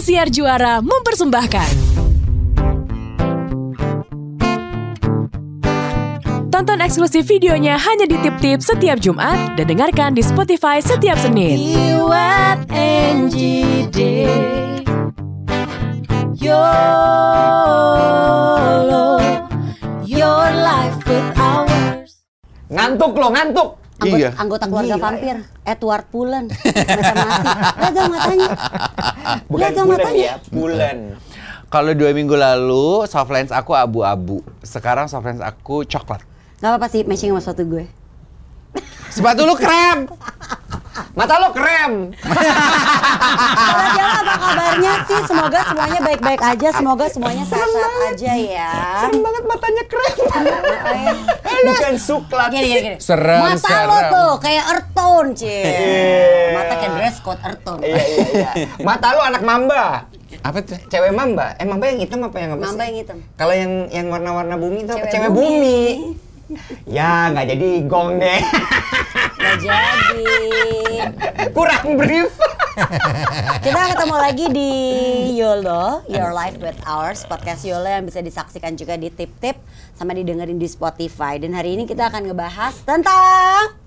Indosiar Juara mempersembahkan. Tonton eksklusif videonya hanya di Tip Tip setiap Jumat dan dengarkan di Spotify setiap Senin. Iwat NGD YOLO Your life with ours Ngantuk lo, ngantuk. Anggota, Iya. anggota keluarga Gila, vampir, Edward Pullen, macam nasi. Lihat dong matanya. Bukan Lihat dong bulan matanya. ya. Kalau dua minggu lalu softlens aku abu-abu. Sekarang softlens aku coklat. Gak apa-apa sih, matching sama sepatu gue. Sepatu lu krem. Mata lo krem. Kalau apa kabarnya sih? Semoga semuanya baik-baik aja, semoga semuanya sehat-sehat aja ya. Serem banget matanya krem. Bukan suklat. Gini, gini, gini. Serem, Mata lo serem. tuh kayak earth tone, Cie. Iya. Mata kayak dress code earth tone. Iya, iya, iya. Mata lo anak mamba. Apa tuh? Cewek mamba. Eh, mamba yang hitam apa yang apa sih? Mamba yang hitam. Kalau yang yang warna-warna bumi itu apa? Cewek Cewek bumi. bumi. Ya, nggak jadi gong deh. Gak jadi. Kurang brief. Kita ketemu lagi di YOLO, Your Life with Ours, podcast YOLO yang bisa disaksikan juga di Tip Tip sama didengerin di Spotify. Dan hari ini kita akan ngebahas tentang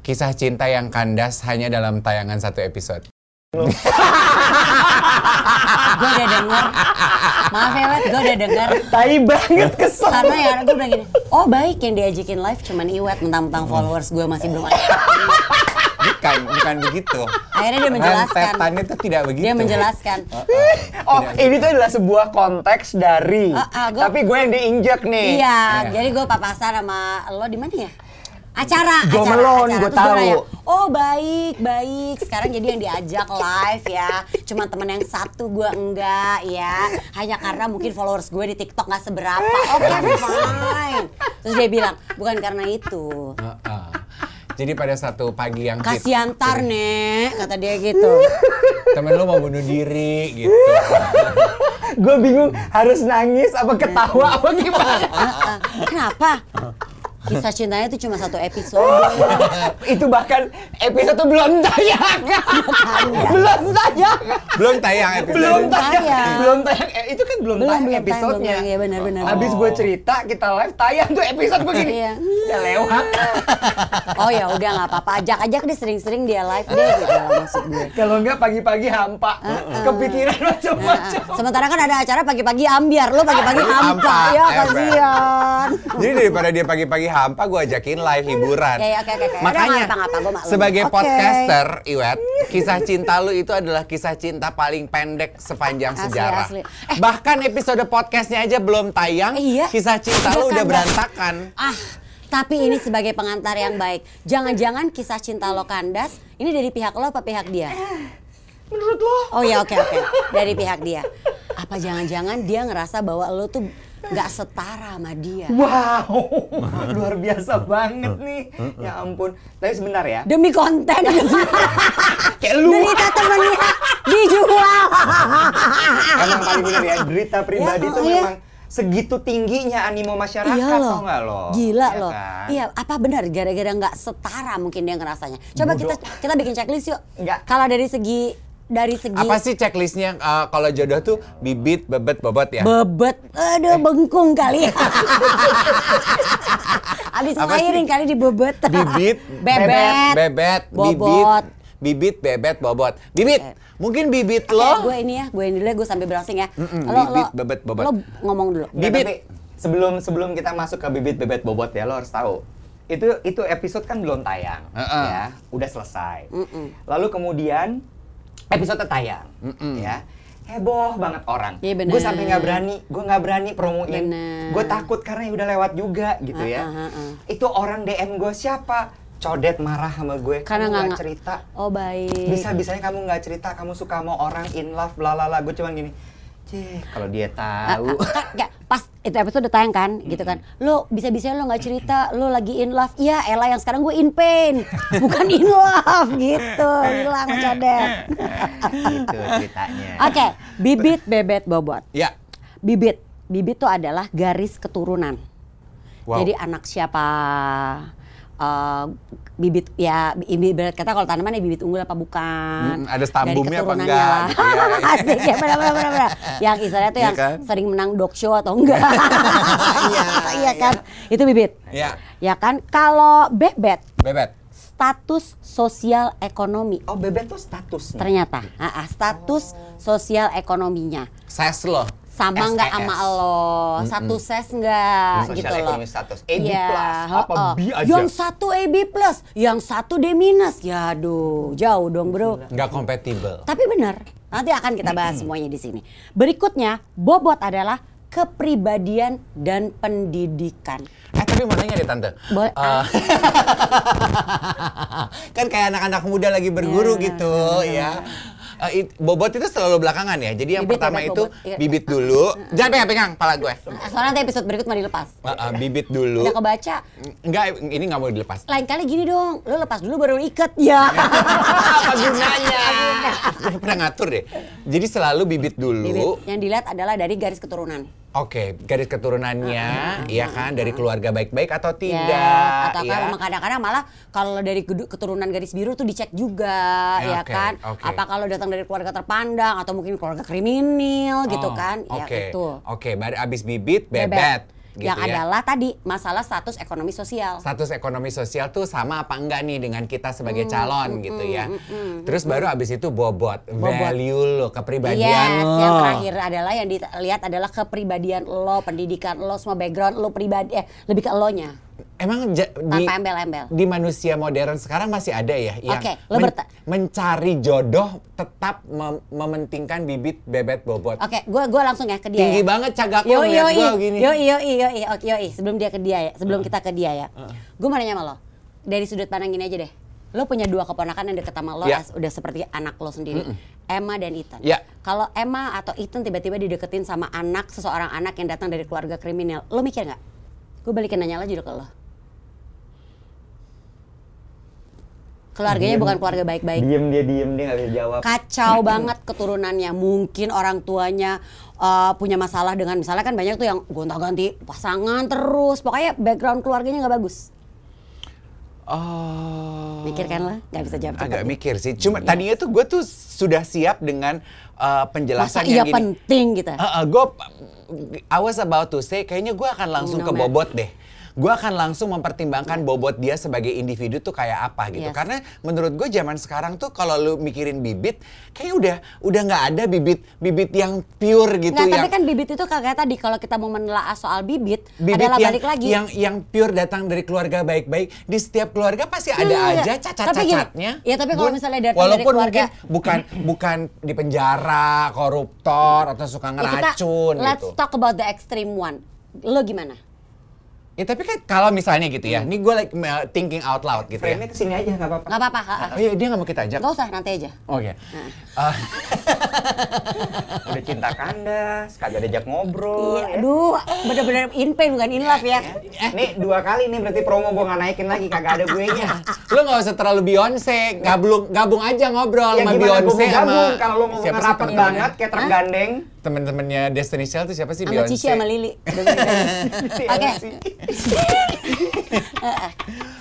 Kisah cinta yang kandas hanya dalam tayangan satu episode. gue udah denger. Maaf ya, Wet, gue udah denger. Tai banget kesel. Karena ya gue bilang gini, oh baik yang diajakin live cuman Iwet mentang-mentang followers gue masih belum ada. Bukan, bukan begitu. Akhirnya dia menjelaskan. Rentetannya itu tidak begitu. Dia menjelaskan. Oh, ini tuh adalah sebuah konteks dari. Ah, ah, gua- Tapi gue yang diinjak nih. Iya, jadi gue papasan sama lo di mana ya? Acara, Joe acara, Malone, acara. gua Terus gua tahu. oh baik, baik. Sekarang jadi yang diajak live ya. Cuma temen yang satu gue enggak ya. Hanya karena mungkin followers gue di TikTok nggak seberapa. Oke, fine. Terus dia bilang, bukan karena itu. Heeh. Jadi pada satu pagi yang Kasihan tar, Nek, kata dia gitu. temen lu mau bunuh diri gitu. Gue bingung harus nangis apa ketawa apa gimana. Heeh. Kenapa? Kisah cintanya itu cuma satu episode. itu bahkan episode tuh belum tayang. belum tayang. Belum tayang episode. Belum tayang. Belum tayang. Eh, itu kan belum, Belum, tayang episodenya. Iya, benar, benar, Habis gue cerita kita live tayang tuh episode begini. Iya. Udah lewat. Oh ya udah nggak apa-apa, ajak-ajak deh sering-sering dia live deh gitu lah maksud gue. Kalau enggak pagi-pagi hampa. Kepikiran macam-macam. Sementara kan ada acara pagi-pagi ambiar, lu pagi-pagi hampa, ya kasihan. Jadi daripada dia pagi-pagi hampa, gue ajakin live hiburan. Ya, ya, oke, oke, oke. Udah, Makanya gua maklum. sebagai Oke. podcaster, Iwet, kisah cinta lu itu adalah kisah cinta paling pendek sepanjang Asli, sejarah. asli. Bahkan episode podcastnya aja belum tayang, Iya. kisah cinta lu udah berantakan. Ah, tapi ini sebagai pengantar yang baik. Jangan-jangan kisah cinta lo kandas, ini dari pihak lo apa pihak dia? Menurut lo? Oh ya oke oke, dari pihak dia. Apa jangan-jangan dia ngerasa bahwa lo tuh nggak setara sama dia? Wow, luar biasa banget nih. Ya ampun. Tapi sebentar ya. Demi konten. Kayak lu. Derita temennya dijual. Emang paling bener ya, derita pribadi Ya, tuh iya. memang segitu tingginya animo masyarakat Iya loh. tau nggak lo? Gila Iya loh. kan? Iya, apa benar gara-gara nggak setara mungkin dia ngerasanya. Coba Bodoh. kita kita bikin checklist yuk. Kalau dari segi dari segi Apa sih checklistnya eh, kalau jodoh tuh bibit, bebet, bobot ya? bebet, aduh bengkung kali. Abis Apa sih? ngelahirin kali di bebet. Bibit, bebet, bebet, bobot. bibit, bibit, bebet, bobot. Bibit, mungkin bibit Oke, lo gue ini ya, gue ini dulu, gue sambil browsing ya. Mm-mm, Lo, bibit, lo, bebet, bobot. lo ngomong dulu. Bibit. tapi sebelum sebelum kita masuk ke bibit bebet bobot ya lo harus tahu itu itu episode kan belum tayang Heeh. ya udah selesai Mm-mm. lalu kemudian episode tayang. Mm-mm. ya. Heboh banget orang. Iya, bener. gue sampai nggak berani gue nggak berani promoin. Gue takut karena udah lewat juga gitu ya. Ah, ah, ah, ah. itu orang dm gue siapa? Codet marah sama gue. Karena nggak cerita. Oh baik. bisa bisanya kamu nggak cerita kamu suka sama orang in love lalala gue cuman gini cih kalau dia Ah, tahu ah, kan, nggak, pas itu episode udah tayang kan, gitu kan. Lo bisa-bisa lo nggak cerita, lo lagi in love. Iya, Ella yang sekarang gue in pain, bukan in love gitu. Hilang codet. gitu ceritanya Oke, bibit, bebet, bobot. Ya. Bibit, bibit tuh adalah garis keturunan. Wow. Jadi anak siapa? Eh, bibit ya ibarat kata kalau tanaman ya bibit unggul apa bukan Mm, ada stambumnya apa enggak, gitu ya. asik ya benar benar benar benar. yang istilahnya tuh Iya yang kan? sering menang dog show atau enggak Iya, iya kan itu bibit Iya. ya kan kalau bebet Bebet. status sosial ekonomi Oh, bebek tuh statusnya. ternyata Ah, ah, status sosial ekonominya Ses lo. Sama nggak sama lo? Satu ses nggak? Gitu loh. status. AB Iya, plus, apa heeh. B aja? yang satu AB plus yang satu D minus. Ya aduh jauh dong bro. Nggak kompatibel. tapi benar. Nanti akan kita bahas semuanya di sini. Berikutnya bobot adalah kepribadian dan pendidikan. Eh tapi mau nanya deh tante. Boleh, Eh, kan kayak anak-anak muda lagi berguru gitu ya. Eh, it- bobot itu selalu belakangan ya. Jadi yang Bibit, pertama itu bobot. Iya. bibit dulu. Jangan pegang-pegang pala gue. soalnya nanti episode berikut mau dilepas Eh, eh, bibit dulu. udah kebaca Enggak, ini nggak mau dilepas. lain kali gini dong lo lepas dulu baru ikat ya Apa gunanya? Gue pernah ngatur deh. Jadi selalu bibit dulu. Bibit. yang dilihat adalah dari garis keturunan Oke, garis keturunannya, iya kan, dari keluarga baik-baik atau tidak? Yes, atau ya? kalau kadang-kadang malah kalau dari keturunan garis biru tuh dicek juga Ya, ya oke, kan oke. apa kalau datang dari keluarga terpandang atau mungkin keluarga kriminal Oh, gitu kan Oke, ya itu oke, baru abis bibit, bebet. Gitu yang ya. adalah tadi masalah status ekonomi sosial status ekonomi sosial tuh sama apa enggak nih dengan kita sebagai Hmm, calon gitu ya. Terus baru abis itu bobot, value lo, kepribadian Yes, lo. yang terakhir adalah yang dilihat adalah kepribadian lo, pendidikan lo, semua background lo pribadi, eh lebih ke elonya, Emang ja- di, embel-embel. di manusia modern sekarang masih ada ya yang lo berta- mencari jodoh tetap mem- mementingkan bibit bebet bobot. Oke, gua gua langsung ya ke dia. Tinggi ya. banget cagak Yo yo gua gini. yo yo yo oke yo sebelum dia ke dia ya, sebelum kita ke dia ya. Gue mau nanya sama lo. Dari sudut pandang gini aja deh. Lo punya dua keponakan yang deket sama lo, Ya. as- udah seperti anak lo sendiri. Emma dan Ethan. Ya. Kalau Emma atau Ethan tiba-tiba dideketin sama anak, seseorang anak yang datang dari keluarga kriminal, lo mikir nggak? Gue balikin nanya lagi dulu ke lo. Keluarganya bukan keluarga baik-baik Diem dia diem dia nggak bisa jawab. kacau banget keturunannya mungkin orang tuanya uh, punya masalah dengan misalnya kan banyak tuh yang gonta-ganti pasangan terus pokoknya background keluarganya nggak bagus Oh. mikir kan lah nggak bisa jawab Agak cepat. mikir sih. Cuma tadinya tuh gue tuh sudah siap dengan uh, masa penjelasan iya yang gini. penting gitu gue I was about to say kayaknya gue akan langsung No, ke man. bobot deh. Gue akan langsung mempertimbangkan bobot dia sebagai individu tuh kayak apa gitu. Yes. Karena menurut gue zaman sekarang tuh kalau lu mikirin bibit, kayaknya udah udah nggak ada bibit bibit yang pure gitu yang tapi kan bibit itu kayak tadi kalau kita mau menelaah soal bibit, bibit adalah yang, balik lagi yang yang pure datang dari keluarga baik-baik di setiap keluarga pasti ada iya. aja cacat-cacatnya. ya tapi kalau misalnya datang dari walaupun keluarga- mungkin bukan bukan di penjara, koruptor atau suka Ya, kita ngeracun let's gitu. talk about the extreme one lo gimana Ya tapi kan kalau misalnya gitu ya, ini gue like thinking out loud gitu ya. Frame-nya ke sini aja nggak apa-apa. nggak apa-apa. Oh iya dia nggak mau kita ajak. nggak usah nanti aja Oke. Nah. Uh, Udah cinta kandas, kagak diajak ngobrol. Iya, ya. aduh, bener-bener in pain bukan in love ya. Nih dua kali nih berarti promo gua nggak naikin lagi, kagak ada gue nya. lu nggak usah terlalu Beyonce, gabung gabung aja ngobrol Ya sama gimana Beyonce gue sama gabung kalau lo ngomong siapa sih rapat temen-temennya? banget kayak truk gandeng. Temen-temennya Destiny Child tuh siapa sih Sama? Cici sama Lili. Oke.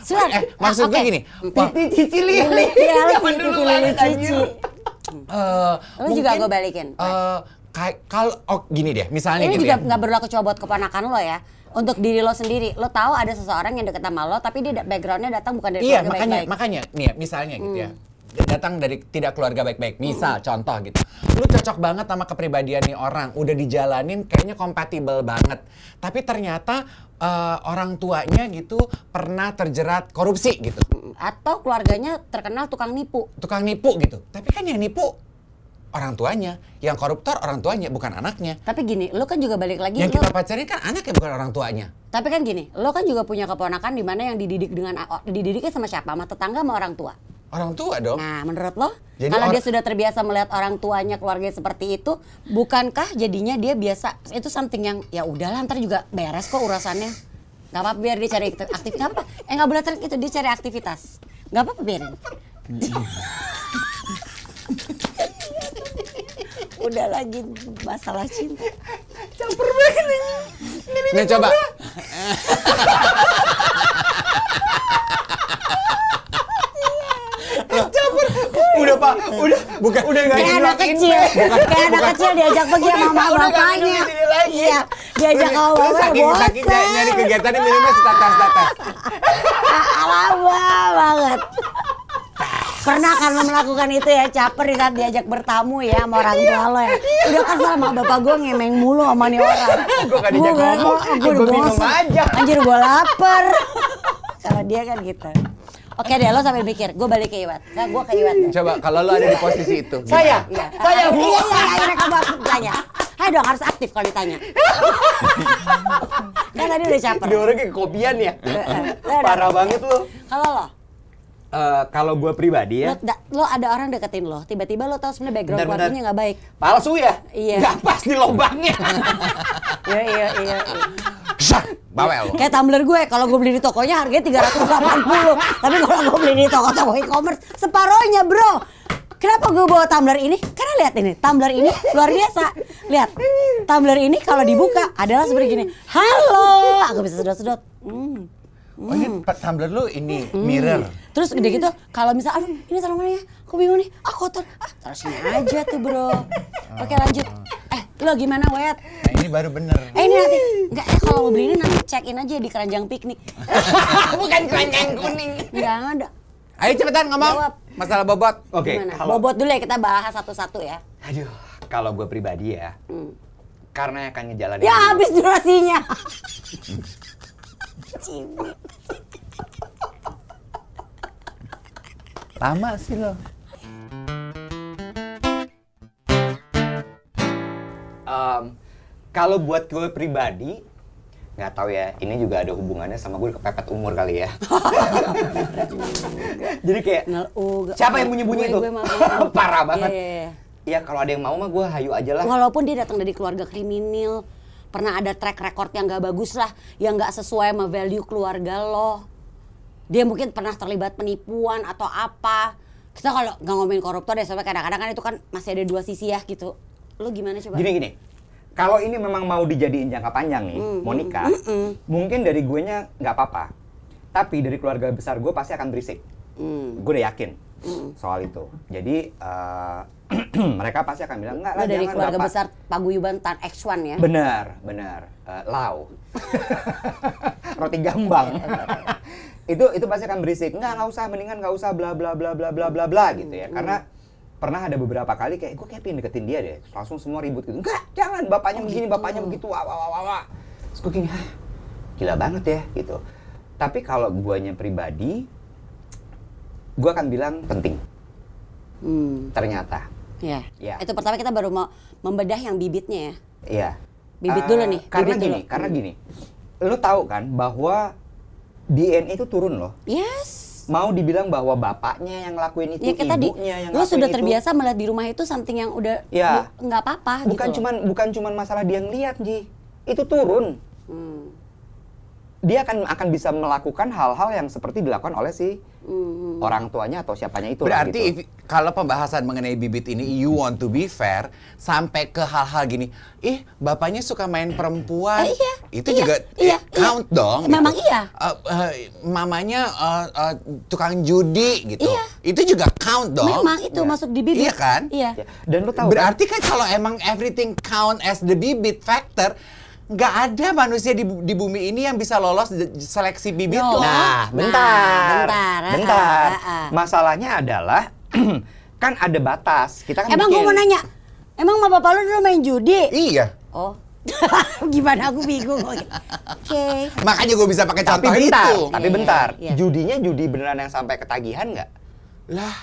Suar. Eh, maksud gue oke. gini, wah, Titi Cici Lili. Iya, dulu Lili Cici. eh, Lu juga mungkin, gue balikin. eh, kayak kalau oh gini deh, misalnya Ini gitu juga ya. nggak berlaku cuma buat keponakan lo ya. Untuk diri lo sendiri, lo tahu ada seseorang yang deket sama lo, tapi dia backgroundnya datang bukan dari Iya, keluarga makanya baik-baik. makanya nih ya, misalnya gitu ya. Datang dari tidak keluarga baik-baik. Misal contoh gitu. Lu cocok banget sama kepribadian nih orang, udah dijalanin kayaknya kompatibel banget. Tapi ternyata eh, orang tuanya gitu pernah terjerat korupsi gitu. Atau keluarganya terkenal tukang nipu. Tukang nipu gitu. Tapi kan yang nipu orang tuanya, yang koruptor orang tuanya bukan anaknya. Tapi gini, lo kan juga balik lagi. Yang lo- kita pacarin kan anaknya bukan orang tuanya. Tapi kan gini, lo kan juga punya keponakan di mana yang dididik dengan dididiknya sama siapa? Sama tetangga sama orang tua. Orang tua dong. Nah, menurut lo, Jadi kalau dia sudah terbiasa melihat orang tuanya keluarga seperti itu, bukankah jadinya dia biasa itu something yang ya udahlah ntar juga beres kok urusannya. Gak apa-apa biar dia cari aktivitas. Gak apa? Eh nggak boleh itu dia cari aktivitas. Gak apa-apa biarin. Udah lagi masalah cinta. Nih coba. Bukan. Udah nggak Kayak anak kecil, kayak anak kecil diajak pergi sama mama Udah bapaknya. Iya, diajak sama saking saking bosan. nyari kegiatannya minumnya status-status. Lama banget. Pernah kan lo melakukan itu ya, caper di saat diajak bertamu ya sama orang tua lo ya. Udah kesel sama bapak gue ngemeng mulu sama nih orang. Gua nggak diajak Gua ngomong, gue gua minum aja. Anjir gue lapar. Kalau dia kan gitu. Oke deh, lo sambil mikir, gue balik ke Iwat. Nah, gue ke Iwat deh. Coba kalau lu ada di posisi itu. Saya, Iya. saya Iya, iya, iya, akhirnya kamu aktif tanya. Hai dong, harus aktif kalau ditanya. kan tadi udah caper. Dia orang kayak kopian ya. Parah banget lu. Kalau lo, Eh, kalau gue pribadi lo, ya, da- lo ada orang deketin lo, tiba-tiba lo tahu sebenarnya background Bentar, keluarganya nggak baik. palsu ya? Iya. Nggak pas di lubangnya. Iya, iya, iya. iya. Syah, bawel. Kayak tumbler gue, kalau gue beli di tokonya harganya 380. Tapi kalau gue beli di toko-toko e-commerce, separohnya bro. Kenapa gue bawa tumbler ini? Karena lihat ini, tumbler ini luar biasa. Lihat, tumbler ini kalau dibuka adalah seperti gini. Halo, aku bisa sedot-sedot. Hmm. Oh ini tumbler lu ini mirror. Terus udah gitu, kalau misal, aduh ini taruh mana ya? Aku bingung nih, ah kotor. Ah, taruh sini aja tuh bro. Oke lanjut. Eh, lo gimana Wet? Nah, ini baru bener. Eh ini nanti, enggak eh kalau mau beli ini nanti check in aja di keranjang piknik. Bukan keranjang kuning. Enggak ada. Ayo cepetan ngomong. Jawab. Masalah bobot. Oke, Gimana? kalau Bobot dulu ya kita bahas satu-satu ya. aduh, kalau gue pribadi ya, karena akan ngejalanin. Ya habis durasinya. Lama sih lo. Em, kalau buat gue pribadi, nggak tahu ya, ini juga ada hubungannya sama gue kepepet umur kali ya. Jadi kayak, oh, siapa yang bunyi-bunyi gue- itu? gue mau- mau. Parah banget. Iya, iya, iya. Ya kalau ada yang mau mah gue hayu aja lah. Walaupun dia datang dari keluarga kriminal, pernah ada track record yang gak bagus lah, yang gak sesuai sama value keluarga lo. Dia mungkin pernah terlibat penipuan atau apa. Kita kalau nggak ngomongin koruptor deh, soalnya kadang-kadang kan itu kan masih ada dua sisi ya gitu. Lo gimana coba? Gini gini, kalau ini memang mau dijadiin jangka panjang nih, Hmm, mau nikah, mungkin dari gue nya nggak apa-apa. Tapi dari keluarga besar gue pasti akan berisik. Hmm. Gue udah yakin soal itu. Jadi eh, mereka pasti akan bilang nggak lah dari jangan keluarga Bapak." besar Paguyuban Tan X1 ya? Benar, benar. Eh, lau. Roti gambang. itu itu pasti akan berisik. Nggak, nggak usah, mendingan nggak usah bla bla bla bla bla bla bla gitu ya. Karena pernah ada beberapa kali kayak gue kayak pengen deketin dia deh. Langsung semua ribut gitu. Enggak, jangan bapaknya begini, bapaknya begitu. Wah, wah, wah, wah. Terus gue gini, "Hah, gila banget ya gitu. Tapi kalau guanya pribadi, gue akan bilang penting. Hmm. Ternyata, Ya. Ya. Itu pertama kita baru mau membedah yang bibitnya ya. Iya. Bibit Eh, dulu nih, Karena bibit gini, dulu. karena gini. Lu tahu kan bahwa DNA itu turun loh. Yes. Mau dibilang bahwa bapaknya yang ngelakuin itu, Ya kita ibunya yang lo ngelakuin sudah itu. terbiasa melihat di rumah itu something yang udah Ya. di- nggak apa-apa Bukan gitu. cuman bukan cuman masalah dia ngeliat, Ji. Itu turun. Hmm. Dia akan akan bisa melakukan hal-hal yang seperti dilakukan oleh si Hmm. orang tuanya atau siapanya itu Berarti gitu. if- kalau pembahasan mengenai bibit ini you want to be fair sampai ke hal-hal gini, ih bapaknya suka main perempuan, Eh, iya, itu iya, juga iya, eh, count iya. dong. Memang gitu. iya. Eh, eh, mamanya eh, eh, tukang judi gitu, Iya. itu juga count dong. Memang itu masuk di bibit. Iya kan? Iya. Ya, Dan lu tahu kan? Berarti kan kalau emang everything count as the bibit factor, nggak ada manusia di, di bumi ini yang bisa lolos seleksi bibit No. loh. Nah, Nah, bentar. bentar, ah, bentar. ah, ah. Masalahnya adalah kan ada batas. Kita kan Emang gue mau nanya, emang sama bapak lu dulu main judi? Iya. Oh. Gimana aku bingung. Oke. Makanya gue bisa pakai Tapi contoh bentar, itu. tapi bentar. iya. Judinya judi beneran yang sampai ketagihan nggak? Lah,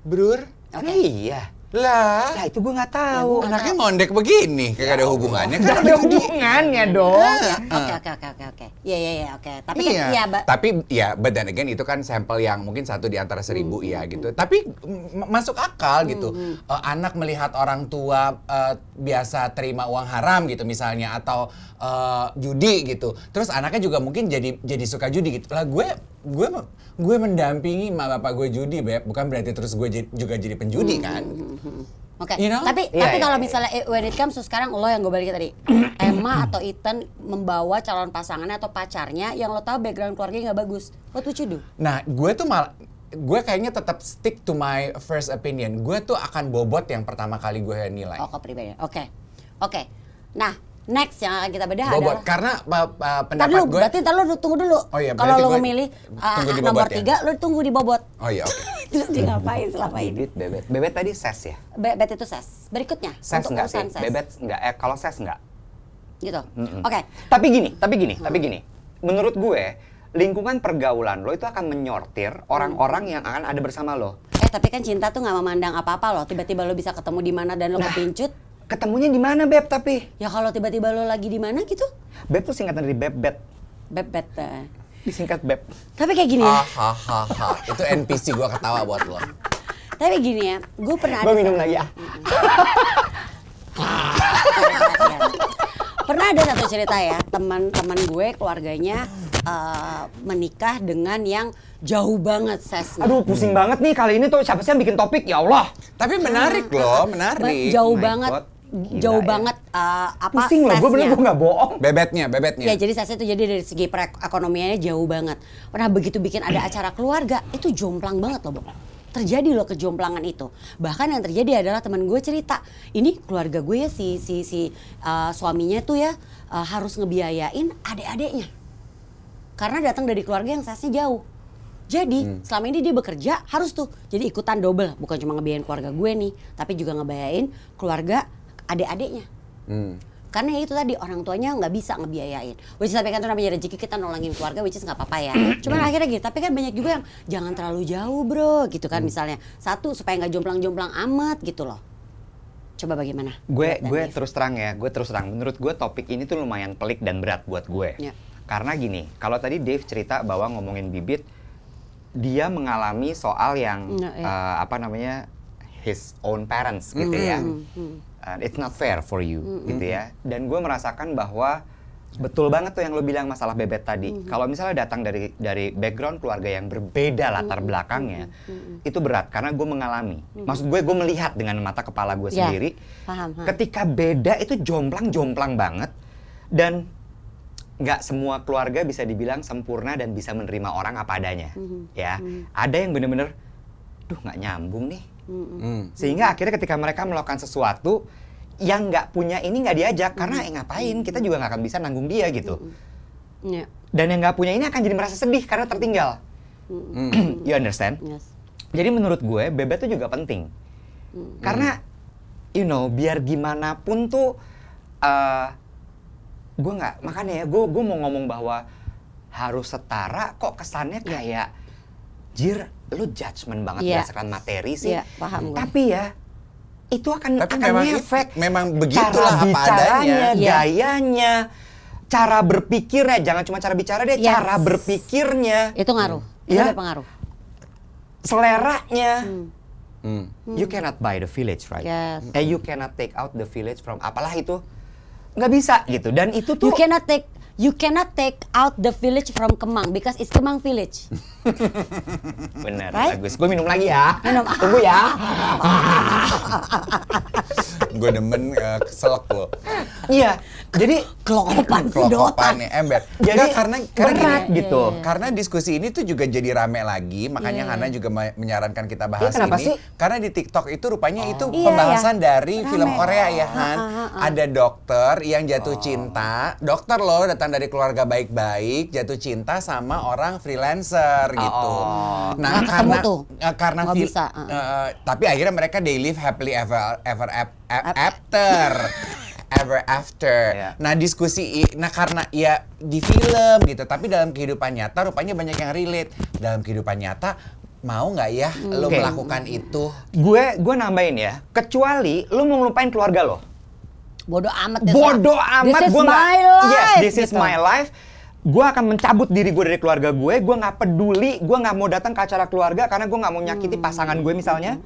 Brur, Kan Iya. Lah. Lah itu gue nggak tahu. Anaknya ngondek begini, kagak ada hubungannya kan ada hubungannya dong. Ya, Oke oke oke oke oke. Iya iya iya oke. Tapi iya. kan iya. Tapi ya, but then again itu kan sampel yang mungkin satu di antara seribu Hmm, ya gitu. Tapi m- masuk akal gitu. Eh, anak melihat orang tua eh, biasa terima uang haram gitu misalnya atau eh, judi gitu. Terus anaknya juga mungkin jadi jadi suka judi gitu. Lah gue gue gue mendampingi mak bapak gue judi, Beb. Bukan berarti terus gue juga jadi penjudi kan. Oke. You know? Tapi Iya, tapi iya, kalau iya. misalnya when it comes to sekarang lo yang gue balikin tadi, Emma atau Ethan membawa calon pasangannya atau pacarnya yang lo tahu background keluarganya nggak bagus, what would you do? Nah, gue tuh mal gue kayaknya tetap stick to my first opinion. Gue tuh akan bobot yang pertama kali gue nilai. Oh, kepribadian. Oke. Oke. Nah, next yang akan kita bedah Bobot adalah karena uh, uh, pendapat dulu, gue. berarti lu tunggu dulu. Oh iya, Kalau lu memilih uh, nomor ya? tiga, lu tunggu di bobot. Oh iya, oke. Terus dia ngapain selama ini? Bibit, bebet. Bebet tadi ses ya? Bebet itu ses. Berikutnya, Ses untuk enggak sih? ses. Bebet enggak. Eh, kalau ses enggak. Gitu. Oke. Tapi gini, tapi gini, tapi gini. Menurut gue, lingkungan pergaulan lo itu akan menyortir orang-orang yang akan ada bersama lo. Eh, tapi kan cinta tuh nggak memandang apa-apa loh. Tiba-tiba lu bisa ketemu di mana dan lu Nah. kepincut. Ketemunya di mana, Beb, tapi? Ya kalau tiba-tiba lu lagi di mana gitu, Beb tuh singkatan dari bebet. bebet. eh. Disingkat Beb. Tapi kayak gini Ah, ya. Hahaha, itu NPC gue ketawa buat lo. Tapi gini ya, gue pernah ada Gue minum lagi ya. Pernah ada satu cerita ya, teman-teman gue keluarganya eh, menikah dengan yang jauh banget sesnya. Aduh, pusing banget nih kali ini tuh siapa sih yang bikin topik? Ya Allah. Tapi menarik loh, menarik. jauh My banget, God, gila jauh ya. banget eh, apa Pusing loh, gue bener gue nggak bohong. Bebetnya, bebetnya. Ya jadi sesnya itu jadi dari segi perekonomiannya jauh banget. Pernah begitu bikin ada acara keluarga itu jomplang banget loh, Bang. Terjadi loh kejomplangan itu. Bahkan yang terjadi adalah teman gue cerita, ini keluarga gue ya si si si uh, suaminya tuh ya uh, harus ngebiayain adik-adiknya. Karena datang dari keluarga yang sesnya jauh. Jadi selama ini dia bekerja harus tuh jadi ikutan double, bukan cuma ngebiayain keluarga gue nih, tapi juga ngebiayain keluarga adik-adiknya. Hmm. Karena itu tadi orang tuanya nggak bisa ngebiayain. Which is tapi kan itu namanya rezeki kita nolongin keluarga, which is nggak apa-apa ya. Cuman akhirnya gitu. Tapi kan banyak juga yang jangan terlalu jauh bro, gitu kan misalnya. Satu supaya nggak jomplang-jomplang amat gitu loh. Coba bagaimana? gue gue Dave? terus terang ya gue terus terang menurut gue topik ini tuh lumayan pelik dan berat buat gue Ya. karena gini kalau tadi Dave cerita bahwa ngomongin bibit dia mengalami soal yang Ya, ya. eh, apa namanya his own parents gitu ya Uh, it's not fair for you gitu ya. Dan gue merasakan bahwa betul banget tuh yang lo bilang masalah bebet tadi. Kalau misalnya datang dari dari background keluarga yang berbeda latar belakangnya itu berat karena gue mengalami. Maksud gue gue melihat dengan mata kepala gue Ya, sendiri paham, ha. ketika beda itu jomplang-jomplang banget dan nggak semua keluarga bisa dibilang sempurna dan bisa menerima orang apa adanya ya. Ada yang bener-bener duh nggak nyambung nih Hmm. sehingga akhirnya ketika mereka melakukan sesuatu yang nggak punya ini nggak diajak karena eh ngapain? Kita juga nggak akan bisa nanggung dia gitu. Ya, dan yang nggak punya ini akan jadi merasa sedih karena tertinggal. You understand? Yes. jadi menurut gue bebet itu juga penting. Karena you know, biar gimana pun tuh eh gue nggak makanya ya gue gue mau ngomong bahwa harus setara kok kesannya kayak jir lu judgement banget Iya. berdasarkan materi sih. Iya, paham gue. Tapi ya itu akan Tapi akan memang ngefek it- memang cara begitulah apa bicaranya, adanya. Gayanya, cara berpikirnya, jangan cuma cara bicara deh, Yes. cara berpikirnya, Itu ngaruh. Itu Ya. berpengaruh. seleranya. Hmm. You cannot buy the village, right? Yes. Eh, you cannot take out the village from apalah itu. Nggak bisa gitu. Dan itu tuh You cannot take You cannot take out the village from Kemang because it's Kemang village. bener Right? bagus. Gue minum lagi ya. Minum. Tunggu ya. Gue demen uh, keselak lo. Iya. Jadi Kelokopan. Kelokopannya ember. Jadi Nggak, karena karena berat gini, gitu. Karena diskusi ini tuh juga jadi rame lagi, makanya Iya, Hana juga menyarankan kita bahas Iya, kenapa ini. sih? Karena di TikTok itu rupanya itu Iya, pembahasan dari Rame. film Korea ya Han. Ha, ha, ha. Ada dokter yang jatuh cinta, dokter loh datang dari keluarga baik-baik, jatuh cinta sama orang freelancer gitu. Oh. Nah, Nggak karena ketemu tuh. eh, karena Nggak bisa, uh. tapi akhirnya mereka they live happily ever ever ap- ap- after ever after. Iya. Nah diskusi, nah karena ya di film gitu, tapi dalam kehidupan nyata rupanya banyak yang relate. Dalam kehidupan nyata mau nggak ya lo Oke. melakukan itu? gue gue nambahin ya. Kecuali lu mau ngelupain keluarga lo. Bodoh amat deh. Bodoh amat This is gue my life. Yes, this is gitu. my life. Gue akan mencabut diri gue dari keluarga gue. Gue nggak peduli. Gue nggak mau datang ke acara keluarga karena gue nggak mau nyakiti pasangan gue misalnya.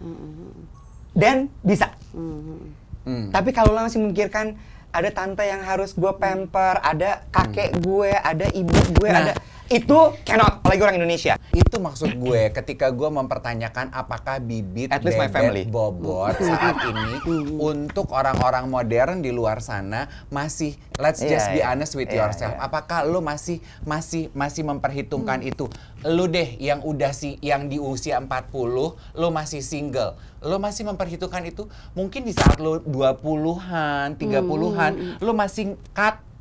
Dan bisa. Hmm. Tapi kalau lo masih memikirkan ada tante yang harus gue pamper, ada kakek gue, ada ibu gue, Nah. ada itu cannot. Apalagi orang Indonesia. Itu maksud gue ketika gue mempertanyakan apakah bibit At least my family. bobot saat ini untuk orang-orang modern di luar sana masih let's Iya, just be iya. honest with Iya, yourself. iya. Apakah lu masih masih masih Hmm. memperhitungkan itu? Lu deh yang udah si yang di usia 40, lu masih single. Lu masih memperhitungkan itu? Mungkin di saat lu 20-an, 30-an, lu masih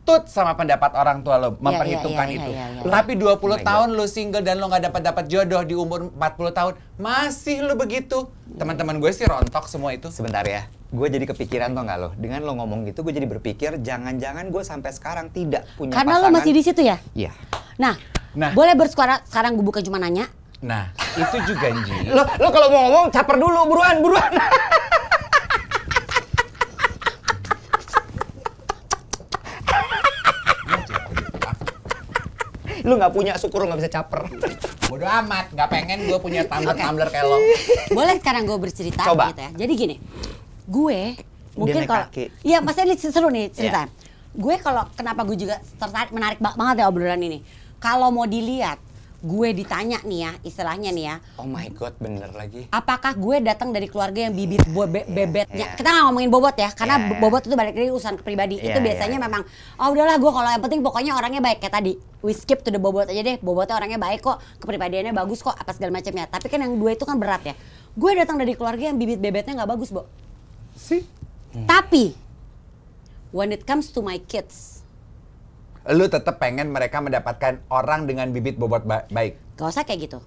katut sama pendapat orang tua lo memperhitungkan iya, itu. iya, iya. Tapi 20 Oh my tahun lu single dan lu nggak dapat dapat jodoh di umur 40 tahun, masih lu begitu. Teman-teman gue sih rontok semua itu. Sebentar ya, gue jadi kepikiran tau nggak lo? Dengan lo ngomong gitu, gue jadi berpikir jangan-jangan gue sampai sekarang tidak punya Karena pasangan. lo masih di situ ya? Iya. Nah, Nah. boleh bersuara sekarang gue bukan cuma nanya. Nah, itu juga Nji. Lo, lo kalau mau ngomong caper dulu, buruan, buruan. lu nggak punya syukur nggak bisa caper. Bodoh amat, nggak pengen gue punya tumbler-tumbler kayak lo. Boleh sekarang gue bercerita Coba. gitu ya. Jadi gini, gue mungkin kalau. Iya, maksudnya ini seru nih ceritanya. Gue kalau kenapa gue juga tertarik menarik ba- banget ya obrolan ini. Kalau mau dilihat, gue ditanya nih ya, istilahnya nih ya, Oh my god, bener lagi. apakah gue datang dari keluarga yang bibit bobe- bebetnya? Iya. Kita nggak ngomongin bobot ya, karena Iya, iya. bobot itu balik dari urusan pribadi. Iya, itu biasanya iya. memang, oh udahlah gue kalau yang penting pokoknya orangnya baik kayak tadi. We skip to the bobot aja deh. Bobotnya orangnya baik kok, kepribadiannya bagus kok, apa segala macamnya. Tapi kan yang dua itu kan berat ya. Gue datang dari keluarga yang bibit bebetnya nggak bagus, Bo. Sih. Tapi when it comes to my kids, Lu tetap pengen mereka mendapatkan orang dengan bibit bobot ba- baik. gak usah kayak gitu.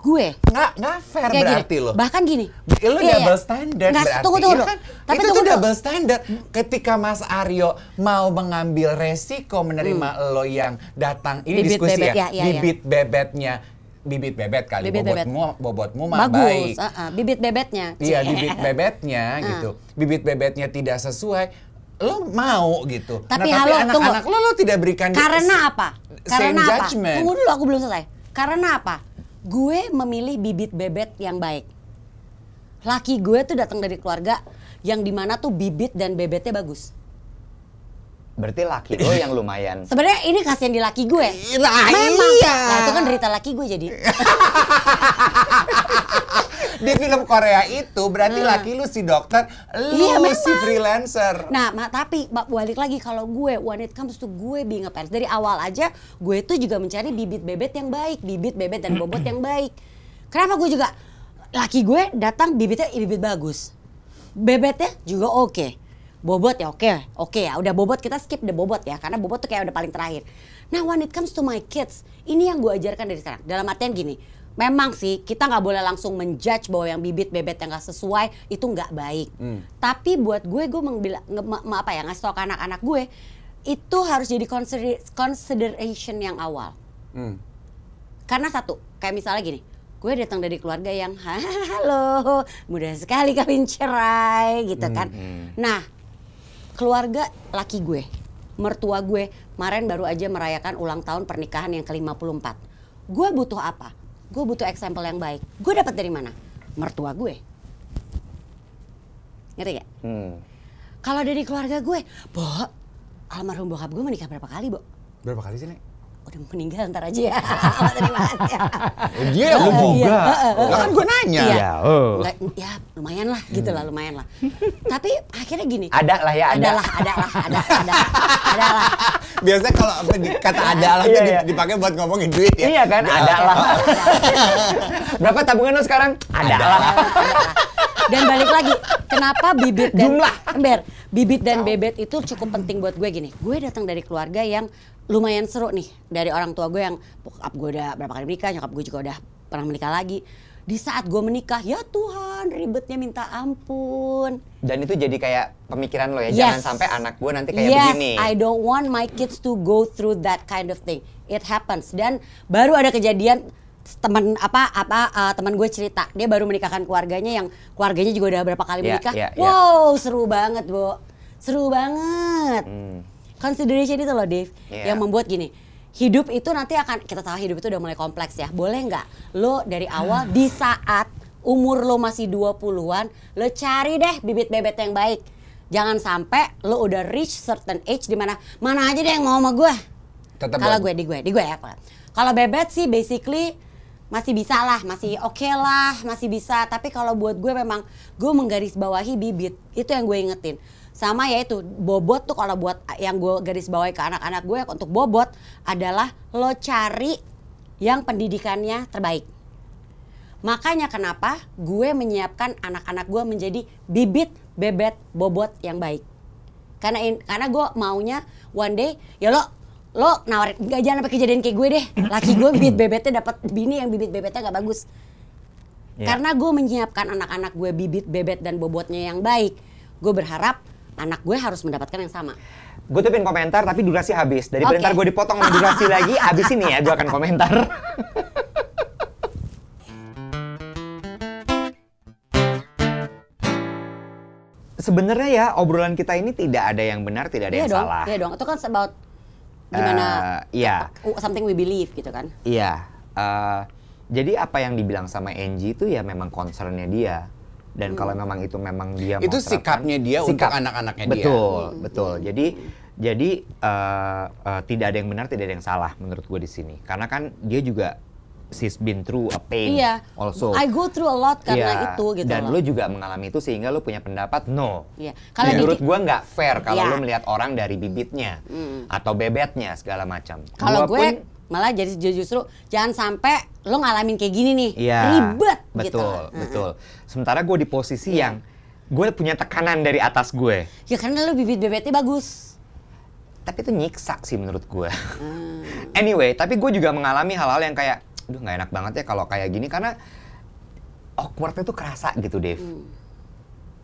Gue Nggak, nggak fair kayak berarti gini. lo. Bahkan gini. Lu Iya, double iya. standard Nggak, berarti. Tunggu, tunggu, ya kan? Tapi itu tunggu tuh double standard. Ketika Mas Aryo mau mengambil resiko menerima lo yang datang, ini Hmm. Bibit diskusi bebet, ya, ya, iya, iya. bibit bebetnya, bibit bebet kali, Bibit bebet. bobotmu, bobotmu mah Bagus, baik. uh, uh, bibit bebetnya. Iya, bibit bebetnya gitu. Bibit bebetnya tidak sesuai, lo mau gitu. Tapi nah, halo, tapi tunggu. anak-anak lo lo tidak berikan di- Karena apa? Karena apa? judgment. Tunggu dulu, aku belum selesai. Karena apa? Gue memilih bibit bebet yang baik. Laki gue tuh datang dari keluarga yang di mana tuh bibit dan bebetnya bagus. Berarti laki lo yang lumayan. Sebenarnya ini kasihan di laki gue. Nah, Memang. iya. Nah, itu kan derita laki gue jadi. di film Korea itu berarti Nah. laki lu si dokter, lu Iya, memang. si freelancer. Nah, ma- tapi ba- balik lagi kalau gue when it comes to gue being a parent dari awal aja gue tuh juga mencari bibit bebet yang baik, bibit bebet dan bobot yang baik. Kenapa gue juga laki gue datang bibitnya bibit bagus. Bebetnya juga oke. Bobot ya oke, oke ya udah bobot kita skip deh bobot ya karena bobot tuh kayak udah paling terakhir. Nah when it comes to my kids, ini yang gue ajarkan dari sekarang. Dalam artian gini, memang sih kita nggak boleh langsung menjudge bahwa yang bibit bebet yang nggak sesuai itu nggak baik. Tapi buat gue gue mengbila, nge, ma- ma- apa ya ngasih tau ke anak-anak gue itu harus jadi consider- consideration yang awal. Hmm. Karena satu, kayak misalnya gini, gue datang dari keluarga yang halo, mudah sekali kawin cerai gitu kan. Nah, keluarga laki gue, mertua gue, kemarin baru aja merayakan ulang tahun pernikahan yang ke-54. Gue butuh apa? Gue butuh example yang baik. Gue dapat dari mana? Mertua gue. Ngerti gak? Hmm. Kalau dari keluarga gue, Bo, almarhum bokap gue menikah berapa kali, Bo? Berapa kali sih, Nek? Udah meninggal ntar aja ya. Terima kasih. Dia lu Iya, juga. Lah kan gue nanya. Iya. Ya, oh. Nggak, ya lumayan lah gitu lah lumayan lah. Tapi akhirnya gini. Ada lah ya, ada. Ada lah, ada lah, ada, ada, ada lah. Biasanya kalau kata ada lah Iya, tuh di- iya. dipakai buat ngomongin duit ya. Iya kan, ada lah. Berapa tabungan lo sekarang? Ada lah. Dan balik lagi, kenapa bibit dan Jumlah. ember, bibit dan bebet itu cukup penting buat gue gini. Gue datang dari keluarga yang lumayan seru nih dari orang tua gue yang bokap gue udah berapa kali menikah, nyokap gue juga udah pernah menikah lagi. Di saat gue menikah, ya Tuhan ribetnya minta ampun. Dan itu jadi kayak pemikiran lo ya, Yes. jangan sampai anak gue nanti kayak yes, begini. I don't want my kids to go through that kind of thing. It happens. Dan baru ada kejadian teman apa apa uh, teman gue cerita dia baru menikahkan keluarganya yang keluarganya juga udah berapa kali Iya, menikah. iya, iya. wow, seru banget, Bu. Seru banget. Hmm. Consideration itu loh, Dave, Iya. yang membuat gini. Hidup itu nanti akan kita tahu hidup itu udah mulai kompleks ya. Boleh nggak lo dari awal di saat umur lo masih 20-an, lo cari deh bibit bebet yang baik. Jangan sampai lo udah reach certain age di mana mana aja deh yang mau sama gue. Kalau gue di gue, di gue ya. Kalau bebet sih basically masih bisa lah, masih oke lah, masih bisa. Tapi kalau buat gue memang gue menggarisbawahi bibit itu yang gue ingetin. Sama ya itu bobot tuh kalau buat yang gue garis bawahi ke anak-anak gue untuk bobot adalah lo cari yang pendidikannya terbaik. Makanya kenapa gue menyiapkan anak-anak gue menjadi bibit bebet bobot yang baik. Karena in- karena gue maunya one day ya lo lo nawarin nggak jangan sampai kejadian kayak gue deh. Laki gue bibit bebetnya dapat bini yang bibit bebetnya nggak bagus. Ya. Karena gue menyiapkan anak-anak gue bibit bebet dan bobotnya yang baik. Gue berharap anak gue harus mendapatkan yang sama. Gue tuh pengen komentar tapi durasi habis. Daripada Oke. ntar gue dipotong durasi lagi, habis ini ya gue akan komentar. Sebenarnya ya obrolan kita ini tidak ada yang benar, tidak ada Iya yang dong, salah. iya dong. Itu kan about gimana Eh, iya. something we believe gitu kan. Iya. eh, jadi apa yang dibilang sama Angie itu ya memang concernnya dia. Dan kalau memang itu memang dia Itu mau terapkan- sikapnya dia untuk anak-anaknya dia. Betul, betul. Jadi jadi eh, eh, tidak ada yang benar, tidak ada yang salah menurut gue di sini. Karena kan dia juga she's been through a pain Iya. also. I go through a lot karena Iya, itu gitu Dan loh. lu juga mengalami itu sehingga lu punya pendapat no. Iya. Kalau Menurut gua nggak fair kalau Iya. lu melihat orang dari bibitnya atau bebetnya segala macam. Kalau gue pun- malah jadi justru jangan sampai lo ngalamin kayak gini nih Iya. ribet betul, gitu. betul. Sementara gue di posisi Iya. yang gue punya tekanan dari atas gue. Ya karena lo bibit bebetnya bagus. Tapi itu nyiksa sih menurut gue. Hmm. anyway, tapi gue juga mengalami hal-hal yang kayak, aduh nggak enak banget ya kalau kayak gini karena awkwardnya tuh kerasa gitu, Dave. Hmm.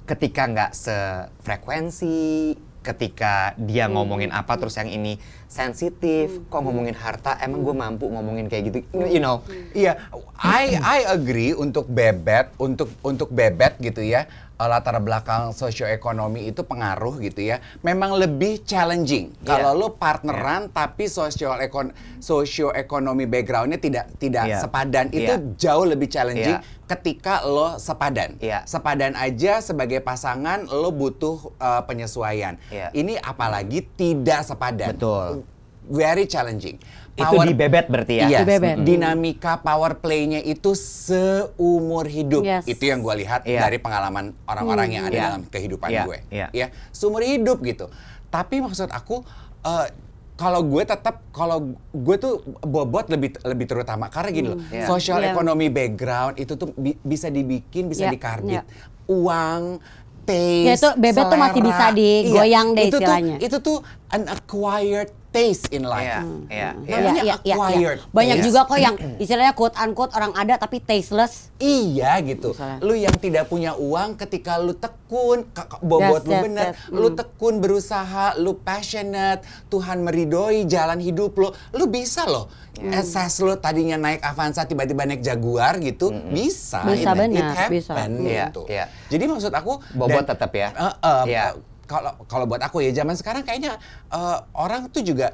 Ketika nggak sefrekuensi, ketika Hmm. dia ngomongin apa terus yang ini sensitif, kok ngomongin harta, emang gue mampu ngomongin kayak gitu, you know? Iya, I I agree untuk bebet, untuk untuk bebet gitu ya. eh, Latar belakang sosioekonomi itu pengaruh gitu ya. Memang lebih challenging kalau Iya. lo partneran tapi sosial ekon sosioekonomi backgroundnya tidak tidak Iya. sepadan itu Iya. jauh lebih challenging Iya. ketika lo sepadan. Iya. Sepadan aja sebagai pasangan lo butuh eh, penyesuaian. Iya. Ini apalagi tidak sepadan. Betul. Very challenging. Itu di bebet berarti ya? Iya, Di bebet. dinamika power play-nya itu seumur hidup. Yes. Itu yang gue lihat Iya. dari pengalaman orang-orang yang ada Iya. dalam kehidupan Iya, gue. iya. Ya, seumur hidup gitu. Tapi maksud aku eh, kalau gue tetap kalau gue tuh bobot lebih lebih terutama karena gini loh, Iya. social Iya. economy background itu tuh bi- bisa dibikin, bisa Iya, dikarbit. iya. Uang taste, Ya, itu bebet tuh masih selera. bisa digoyang Iya, deh itu tuh- istilahnya. itu tuh an acquired taste in life. Iya, Hmm. iya, iya. Namanya Iya, iya, iya. acquired Banyak taste. juga kok yang istilahnya quote unquote orang ada tapi tasteless. Iya gitu. Misalnya. Lu yang tidak punya uang ketika lu tekun, bobot Yes, lu yes, bener, yes. lu Hmm. tekun berusaha, lu passionate, Tuhan meridoi jalan hidup lu, lu bisa loh. Assess lu tadinya naik Avanza tiba-tiba naik Jaguar gitu, bisa. Bisa, It- benar, it bisa. happen Iya, gitu. iya. Jadi maksud aku Bobot dan- tetap ya? Eh, eh, Iya. Kalau kalau buat aku ya zaman sekarang kayaknya eh, orang tuh juga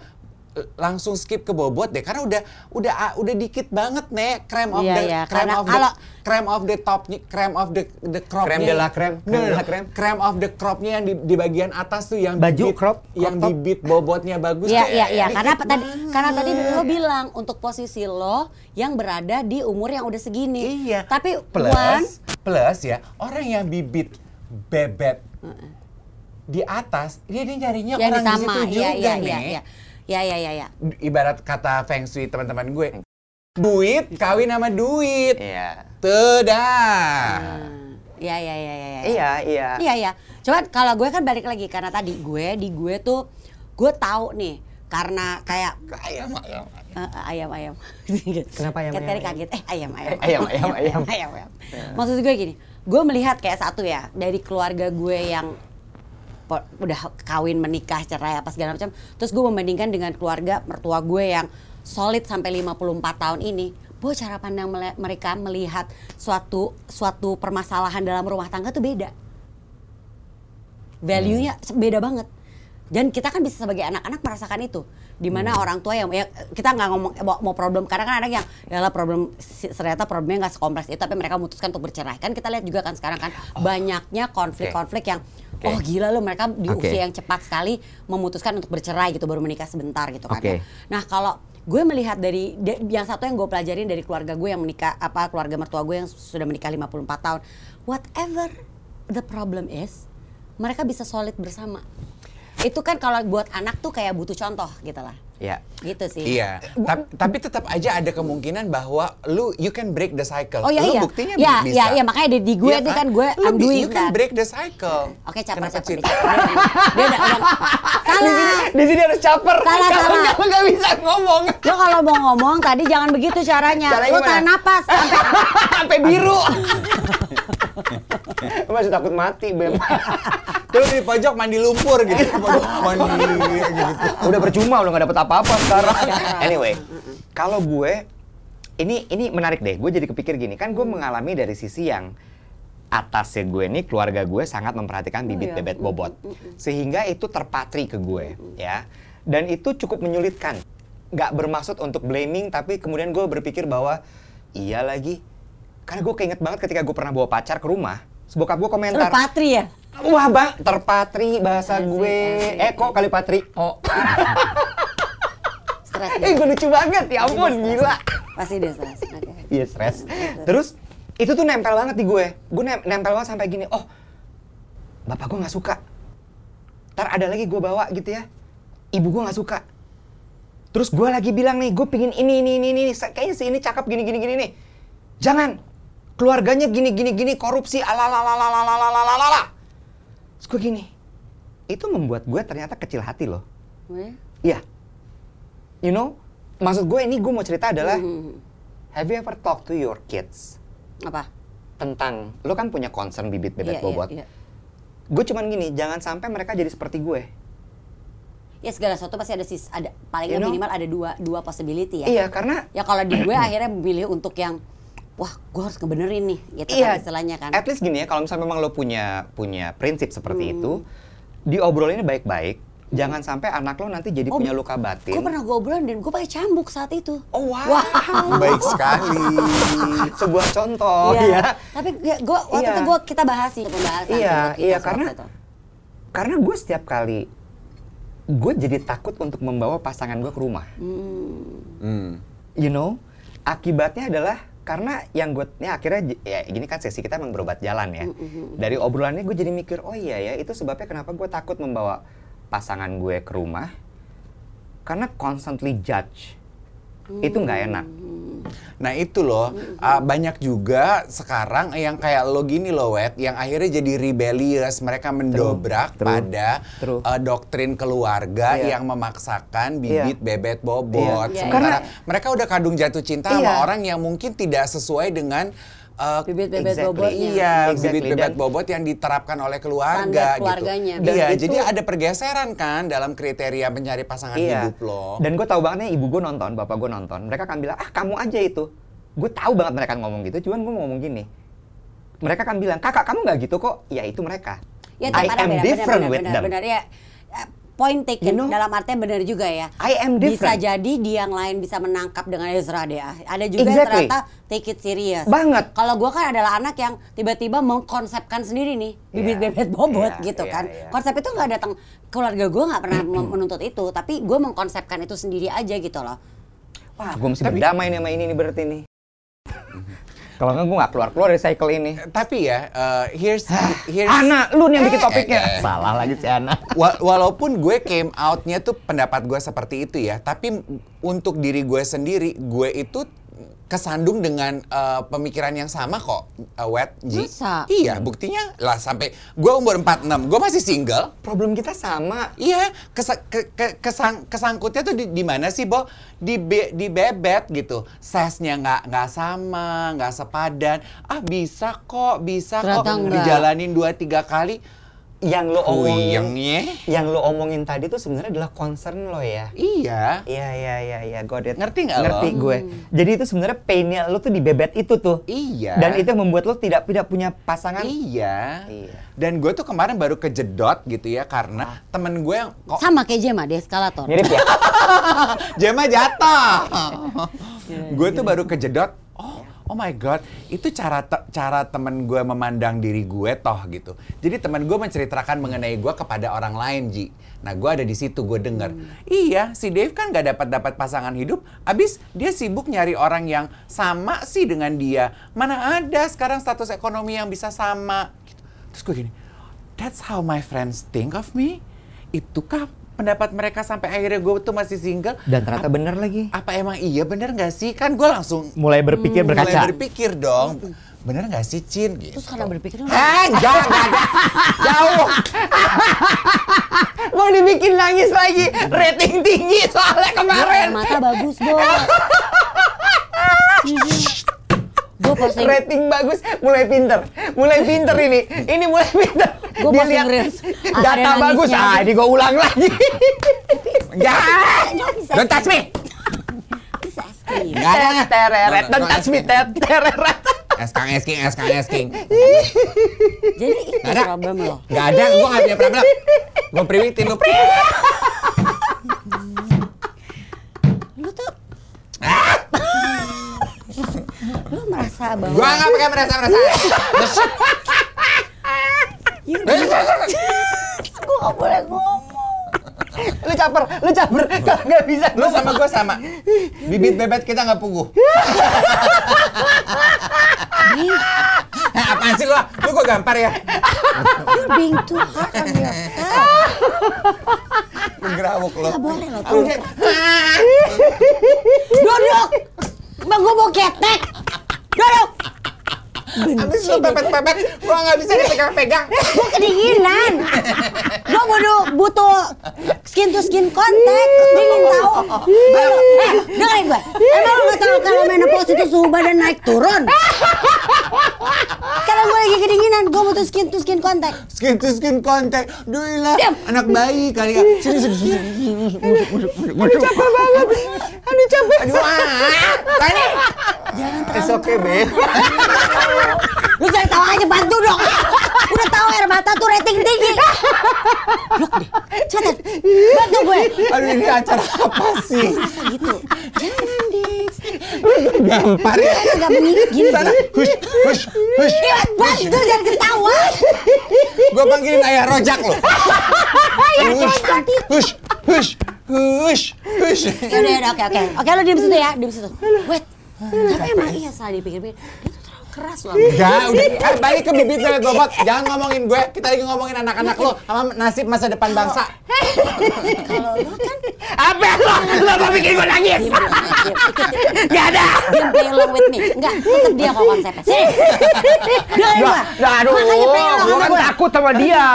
eh, langsung skip ke bobot deh karena udah udah ah, udah dikit banget nih krem of Iya, the iya, krem of the krem of the topnya krem of the the crop Krem de la krem de la creme. krem of the cropnya yang di, di bagian atas tuh yang Baju bibit- crop, crop yang top. bibit bobotnya bagus Iya, tuh iya, iya. Karena tadi karena tadi lo bilang untuk posisi lo yang berada di umur yang udah segini. Iya. Tapi plus Wan, plus ya orang yang bibit bebet di atas dia dia nyarinya yang orang di sama. situ Iya, juga iya, nih. iya, iya. Iya, iya, iya, iya. Ibarat kata feng shui teman-teman gue. Duit kawin sama duit. Iya. Tidak. Iya, iya, iya, iya. Iya, iya. Iya iya. Cuman kalau gue kan balik lagi karena tadi gue di gue tuh gue tahu nih karena kayak Ayam, ayam. eh, ayam ayam. Kenapa ayam, ayam, tadi ayam? kaget. Eh ayam ayam. Ayam, ayam, ayam. ayam, ayam. Maksud gue gini, gue melihat kayak satu ya dari keluarga gue yang udah kawin menikah cerai apa segala macam. Terus gue membandingkan dengan keluarga mertua gue yang solid sampai 54 tahun ini. Bahwa cara pandang mele- mereka melihat suatu suatu permasalahan dalam rumah tangga tuh beda. Value-nya beda banget. Dan kita kan bisa sebagai anak-anak merasakan itu. Di mana orang tua yang ya, kita nggak ngomong mau, mau problem karena kan ada yang ya lah problem ternyata problemnya nggak sekompleks itu tapi mereka memutuskan untuk bercerai. Kan kita lihat juga kan sekarang kan banyaknya konflik-konflik yang Oke. oh gila loh mereka di Oke. usia yang cepat sekali memutuskan untuk bercerai gitu baru menikah sebentar gitu kan ya. nah kalau gue melihat dari de- yang satu yang gue pelajarin dari keluarga gue yang menikah apa keluarga mertua gue yang sudah menikah 54 tahun whatever the problem is mereka bisa solid bersama itu kan kalau buat anak tuh kayak butuh contoh gitu lah Ya. gitu sih Iya, Ta- tapi tetap aja ada kemungkinan bahwa lu you can break the cycle. Oh iya lu iya. buktinya ya, bisa. ya, ya, makanya di, di gue Iya tuh kan gue Lu I'm doing you can that. break the cycle. Oke, caper Kenapa caper dikit. Dia udah-. Salah. Di sini harus caper. Salah, Kalau salah. nggak bisa ngomong. Lo kalau mau ngomong tadi jangan begitu caranya. Caranya gimana? tahan napas sampai Sampai biru. Masih takut mati, Bem. Terus di pojok mandi lumpur gitu. Pojok mandi gitu. udah percuma udah nggak dapet apa-apa sekarang. anyway, kalau gue ini ini menarik deh. Gue jadi kepikir gini, kan gue mengalami dari sisi yang atasnya gue nih keluarga gue sangat memperhatikan bibit iya. bebet bobot sehingga itu terpatri ke gue ya dan itu cukup menyulitkan nggak bermaksud untuk blaming tapi kemudian gue berpikir bahwa iya lagi karena gue keinget banget ketika gue pernah bawa pacar ke rumah bokap gue komentar terpatri ya. Wah bang, terpatri bahasa Asik, gue. asik. Eh kok kali patri? Oh. Stres eh dia. gue lucu banget, ya ampun gila. Pasti dia stres. Oke. Iya stres. Terus itu tuh nempel banget di gue. Gue nem- nempel banget sampai gini. Oh, bapak gue nggak suka. Ntar ada lagi gue bawa gitu ya. Ibu gue nggak suka. Terus gue lagi bilang nih, gue pingin ini, ini, ini, ini. Kayaknya si ini cakep gini, gini, gini nih. Jangan. Keluarganya gini, gini, gini. Korupsi. Terus gue gini. Itu membuat gue ternyata kecil hati loh. Iya. You know, maksud gue ini gue mau cerita adalah, Hmm. have you ever talk to your kids Apa? tentang, lo kan punya concern bibit bebet Iya, bobot. Iya, iya. Gue cuman gini, jangan sampai mereka jadi seperti gue. Ya segala sesuatu pasti ada sis ada paling You know? minimal ada dua dua possibility ya. Iya, karena Ya kalau di gue akhirnya memilih untuk yang wah gue harus ngebenerin nih gitu iya, kan istilahnya kan. At least gini ya, kalau misalnya memang lo punya punya prinsip seperti Hmm. itu, diobrolinnya baik-baik. Jangan sampai anak lo nanti jadi Oh, punya luka batin. Gue pernah ngobrolin dan gue pakai cambuk saat itu. Oh wow, Baik sekali. sebuah contoh Iya. ya. Tapi ya, gua waktu Iya. itu gua kita bahas sih pembahasan. Iya, iya, karena- itu. Karena gue setiap kali gue jadi takut untuk membawa pasangan gue ke rumah. Hmm. you know akibatnya adalah karena yang gue ini akhirnya ya gini kan sesi kita emang berobat jalan ya. Dari obrolannya gue jadi mikir oh iya ya itu sebabnya kenapa gue takut membawa pasangan gue ke rumah? Karena constantly judge. Itu nggak enak Nah itu loh, uh, banyak juga sekarang yang kayak lo gini loh, Wet, yang akhirnya jadi rebellious, mereka mendobrak true, pada true. uh, doktrin keluarga Iya. yang memaksakan bibit bebet bobot. Iya. Sementara Karena- mereka udah kadung jatuh cinta Iya. sama orang yang mungkin tidak sesuai dengan uh, Bibit bebet Exactly. bobotnya. Iya, Exactly. bibit bebet Dan- bobot yang diterapkan oleh keluarga gitu. keluarganya. Dan Iya, itu- jadi ada pergeseran kan dalam kriteria mencari pasangan hidup lo. Iya. Dan gue tahu banget nih ibu gue nonton, bapak gue nonton. Mereka akan bilang, ah kamu aja itu. Gue tahu banget mereka ngomong gitu, cuman gue mau ngomong gini. Mereka akan bilang, kakak kamu nggak gitu kok. Ya itu mereka. Ya, I am beda, different benar, with benar, them. Benar, ya. Point taken You know? dalam artian benar juga ya. I am Bisa different. jadi di yang lain bisa menangkap dengan Ezra deh. Ada juga yang Exactly. ternyata take it serious. Banget. Kalau gua kan adalah anak yang tiba-tiba mengkonsepkan sendiri nih bibit Iya. bebet bobot Iya, gitu iya, kan. iya. Konsep itu nggak datang keluarga gua nggak pernah menuntut itu, tapi gua mengkonsepkan itu sendiri aja gitu loh. Wah, gue mesti berdamai nih sama ini nih berarti nih. Kalau nggak gue nggak keluar-keluar dari cycle ini. Tapi ya, uh, here's here's Ana, lu nih yang bikin Eh, topiknya. eh, eh. Salah lagi si Ana. Wa- walaupun gue came out-nya tuh pendapat gue seperti itu ya, tapi untuk diri gue sendiri, gue itu kesandung dengan uh, pemikiran yang sama kok, uh, Wet, Ji. Masa? Iya, buktinya lah sampai gue umur 46, gue masih single. Problem kita sama. Iya, kesa- ke- ke- kesang- kesangkutnya tuh di, di mana sih, Bo? Di, be- di bebet gitu. Size-nya nggak nggak sama, nggak sepadan. Ah, bisa kok, bisa kok. Ternyata enggak. Dijalanin dua tiga kali. Yang lo omongin, yang lo omongin tadi tuh sebenarnya adalah concern lo ya. Iya. Iya iya iya iya, got it. Ngerti nggak lo? Ngerti gue. Jadi itu sebenarnya painnya lo tuh di bebet itu tuh. Iya. Dan itu yang membuat lo tidak tidak punya pasangan. Iya. Iya. Dan gue tuh kemarin baru kejedot gitu ya karena temen gue yang kok Sama kayak Jema di eskalator. Mirip ya? Jema jatuh. gue tuh baru kejedot. Oh, my god, itu cara te- cara temen gue memandang diri gue toh gitu. Jadi temen gue menceritakan mengenai gue kepada orang lain, Ji. Nah, gue ada di situ, gue denger. Iya, si Dave kan gak dapat dapat pasangan hidup, abis dia sibuk nyari orang yang sama sih dengan dia. Mana ada sekarang status ekonomi yang bisa sama? Gitu. Terus gue gini, that's how my friends think of me. Itukah pendapat mereka sampai akhirnya gue tuh masih single? Dan ternyata bener lagi. Apa emang iya bener nggak sih? Kan gue langsung Mulai berpikir berkaca. mulai berpikir dong. Bener nggak sih, Cin? Gitu. Terus karena berpikir lu Eh, jangan, ada. Jauh. Mau dibikin nangis lagi. Rating tinggi soalnya kemarin. mata bagus, Bo. Gue posting Rating bagus, mulai pinter. Mulai pinter ini. Ini mulai pinter. Gua Dia posting reels. Data bagus. nangisnya. Ah, ini gue ulang lagi. Jangan. Bisa Don't touch me. Nggak ada. Tereret. Don't touch me. Tereret. Eskang esking, eskang esking. Jadi itu Nggak ada. problem lo. Nggak ada, gue nggak punya problem. Gue priwitin lu. Lu tuh lu merasa bahwa Gue nggak pakai merasa merasa. gue gak boleh ngomong. Lu caper, lu caper. Kalau nggak bisa. Lu sama gue sama. Bibit bebet kita nggak puguh. Eh, apaan sih lu? Lu gue gampar ya? You're being too hard on yourself. Lu gerawuk lu. Gak boleh lo tuh. Duduk. Bang gue mau ketek. Abis lu pepet-pepet, gue nggak bisa dipegang-pegang. Gue kedinginan. Gue butuh butuh skin to skin contact. Dingin tahu. Kalau- Eh, dengerin gue. Emang lu gak tahu kalau menopause itu suhu badan naik turun? Sekarang gue lagi kedinginan. Gue butuh skin to skin contact. Skin to skin contact. Duilah, Diam. anak bayi kali ya. Sini, sini, sini. Aduh capek banget. Aduh capek. Aduh, ah. Tanya. Jangan terlalu okay, babe. Lu jangan tahu aja bantu dong. Udah tahu air mata tuh rating tinggi. Blok deh. Cepetan. Bantu gue. Aduh, ini acara apa sih? Masa gitu. Jangan deh. Gampar ya. Saya agak meninggi gini. Sana, hush, hush, hush. Iya, bantu jangan ketawa. Gue panggilin ayah rojak lo. Hush, hush, hush, hush, hush. Yaudah, yaudah, oke, oke. Oke, lo diem situ ya, diem situ. Wait. Tapi emang iya salah dipikir-pikir. Dia keras loh. Enggak, udah. Eh, balik ke bibit bebet bobot. Jangan ngomongin gue. Kita lagi ngomongin anak-anak lo sama nasib masa depan bangsa. Kalau lo kan Apa lo? Lo mau bikin gue nangis? diem, diem, diem. Ikut, ikut. Gak ada. Diem play along with me. Enggak, tetep dia kok konsepnya. Sini. Gua. aduh, sama kan takut sama dia.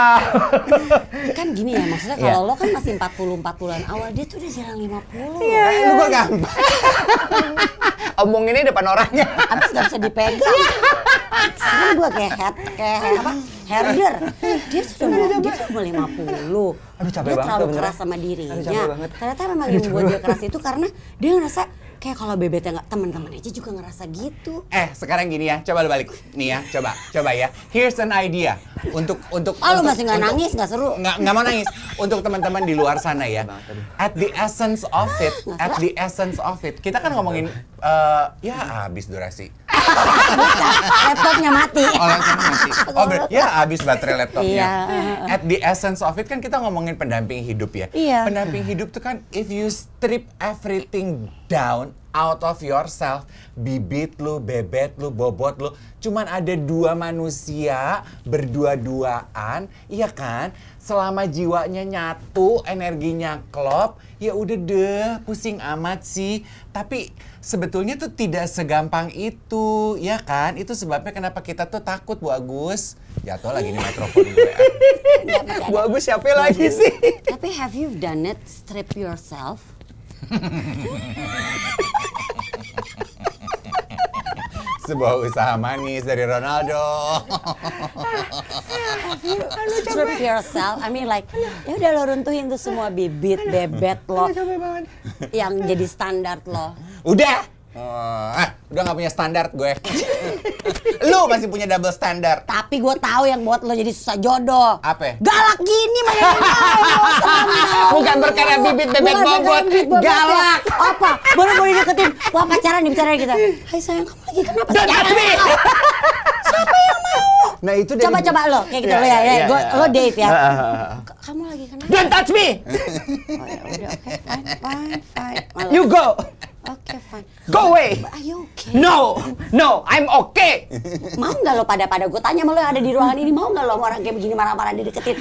Kan gini ya, maksudnya Iya. kalau lo kan masih 40 bulan awal, dia tuh udah jalan 50. Iya. Lu gue gampang. Omonginnya depan orangnya. Abis gak bisa dipegang. Sekarang gua kayak head, kayak apa? Herder. Dia sudah mau, dia udah mau 50. Aduh, capek dia banget terlalu tuh, keras sama dirinya. Aduh, capek banget. Ternyata memang yang membuat dia keras itu karena dia ngerasa kayak kalau bebetnya nggak teman-teman aja juga ngerasa gitu. Eh, sekarang gini ya. Coba lu balik. Nih ya, coba. Coba ya. Here's an idea. Untuk untuk Oh, lu untuk- masih nggak nangis, nggak seru? Nggak nggak mau nangis. Untuk teman-teman di luar sana ya. At the essence of it, at the essence of it. Kita kan ngomongin eh, ya habis durasi. Laptopnya mati. Oh, laptopnya mati. Oh, ber- ya habis baterai laptopnya. Iya. At the essence of it kan kita ngomongin pendamping hidup ya. Iya. Pendamping hidup tuh kan if you strip everything down out of yourself, bibit lu, bebet lu, bobot lu, cuman ada dua manusia berdua-duaan, iya kan? Selama jiwanya nyatu, energinya klop, ya udah deh, pusing amat sih. Tapi sebetulnya tuh tidak segampang itu, ya kan? Itu sebabnya kenapa kita tuh takut, Bu Agus. Jatuh lagi nih mikrofon gue. Bu Agus siapa lagi sih? Tapi have you done it? Strip yourself? Sebuah usaha manis dari Ronaldo. Strip yourself? I mean like, ya udah lo runtuhin tuh semua bibit, bebet lo. Yang jadi standar lo. Udah, Oh, ah, udah nggak punya standar gue. Lu masih punya double standar. Tapi gue tahu yang buat lo jadi susah jodoh. Apa? Galak gini mana? Bukan perkara bibit bebek bobot. bobot. Galak. Apa? Baru mau dideketin. Wah pacaran nih pacaran kita. Hai sayang kamu lagi kenapa? Don't touch me. Siapa yang mau? Nah itu dari Coba coba lo kayak gitu Ya, lo ya. ya, ya. ya, Gua, ya. lo Dave ya. Kamu lagi kenapa? Don't touch me. Oh, ya udah oke fine fine fine. Malah. You go. Oke fine. Go away. Are you okay? No, no, I'm okay. Mau nggak lo pada-pada gue tanya sama lo yang ada di ruangan ini mau nggak lo sama orang kayak begini marah-marah dideketin?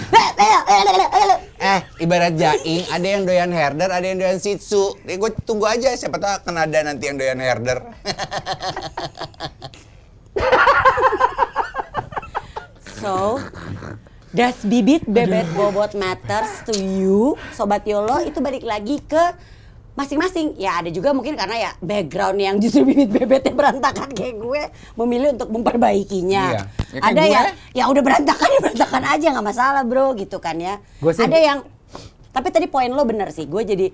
Eh, ibarat jaing, ada yang doyan herder, ada yang doyan shih tzu. Eh, gue tunggu aja, siapa tahu akan ada nanti yang doyan herder. So, does bibit bebet bobot matters to you, sobat Yolo? Itu balik lagi ke masing-masing. Ya ada juga mungkin karena ya background yang justru bibit bebetnya berantakan kayak gue memilih untuk memperbaikinya. Iya. Ya ada gue. yang ya udah berantakan ya berantakan aja nggak masalah bro gitu kan ya. Gue sih- ada yang tapi tadi poin lo bener sih. Gue jadi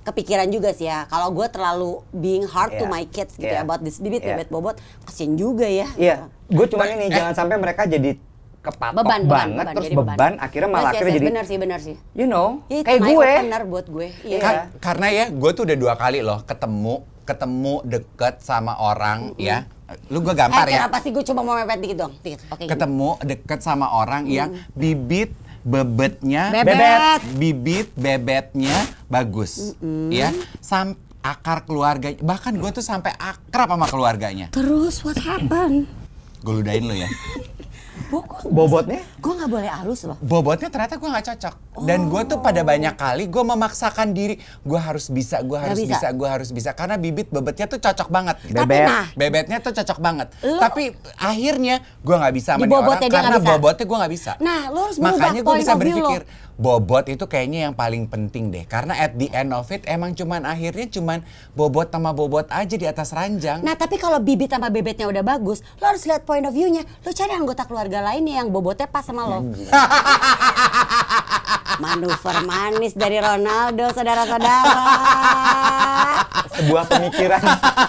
kepikiran juga sih ya. Kalau gue terlalu being hard to Iya. my kids gitu Iya. ya about this bibit Iya. bebet bobot, kasian juga ya. Iya, gue cuma ini jangan sampai mereka jadi kepatok beban, beban, banget beban, terus jadi beban, akhirnya malah Yes, yes, akhirnya yes, jadi benar sih, benar sih. you know Ya, kayak it's my gue. opener buat gue. Iya. Iya. Ka- karena ya, gue tuh udah dua kali loh ketemu, ketemu deket sama orang ya. Lu gue Eh, gampar ya. kenapa sih gue cuma mau mepet dikit dong? Dikit. Oke. gini. Ketemu deket sama orang yang bibit bebetnya Bebet. bibit bebetnya bagus ya sam akar keluarga bahkan gue tuh sampai akrab sama keluarganya Terus what happened? gue ludahin lo ya Gue gue Bobotnya nggak boleh halus loh. bobotnya ternyata gue nggak cocok dan gue tuh pada banyak kali gue memaksakan diri gue harus bisa gue harus bisa. bisa, gue harus bisa karena bibit bebetnya tuh cocok banget Bebet. nah, bebetnya tuh cocok banget Lo- tapi akhirnya gue nggak bisa sama orang bobotnya karena bisa. bobotnya gue nggak bisa Nah, lo harus makanya gue bisa lo. Bobot itu kayaknya yang paling penting deh karena at the end of it emang cuman akhirnya cuman bobot sama bobot aja di atas ranjang Nah tapi kalau bibit sama bebetnya udah bagus, lo harus lihat point of view-nya. Lo cari anggota keluarga lainnya yang bobotnya pas sama lo. Manuver manis dari Ronaldo, saudara-saudara. sebuah pemikiran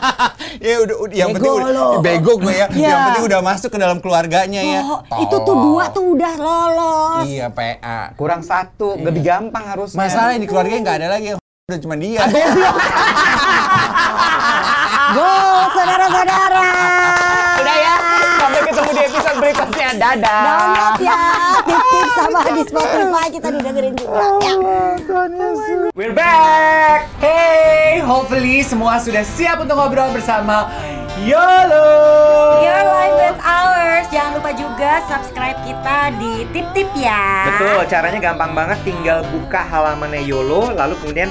ya udah, udah yang Bego penting udah, bego gue ya Iya. yang penting udah masuk ke dalam keluarganya ya Oh, itu tuh Tolong. dua tuh udah lolos. iya PA kurang satu lebih gampang harusnya Masalah di keluarganya nggak ada lagi udah cuma dia. Gol, saudara-saudara. udah ya sampai ketemu di episode berikutnya dadah Download ya, sama di Spotify kita didengerin juga. Ya. we're back Hey, hopefully semua sudah siap untuk ngobrol bersama YOLO. Your life with ours. Jangan lupa juga subscribe kita di tip-tip ya. Betul, caranya gampang banget tinggal buka halamannya YOLO lalu kemudian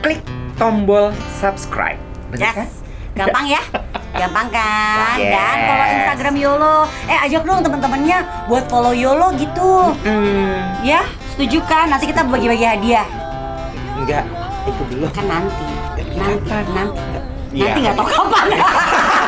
klik tombol subscribe. Bener kan? Gampang ya? Gampang kan? Yes. Dan follow Instagram YOLO. Eh ajak dong teman-temannya buat follow YOLO gitu. Hmm, Ya, setuju kan? Nanti kita bagi-bagi hadiah. enggak, itu belum. Kan nanti. Nanti, nanti. Iya. Nanti nggak tahu kapan.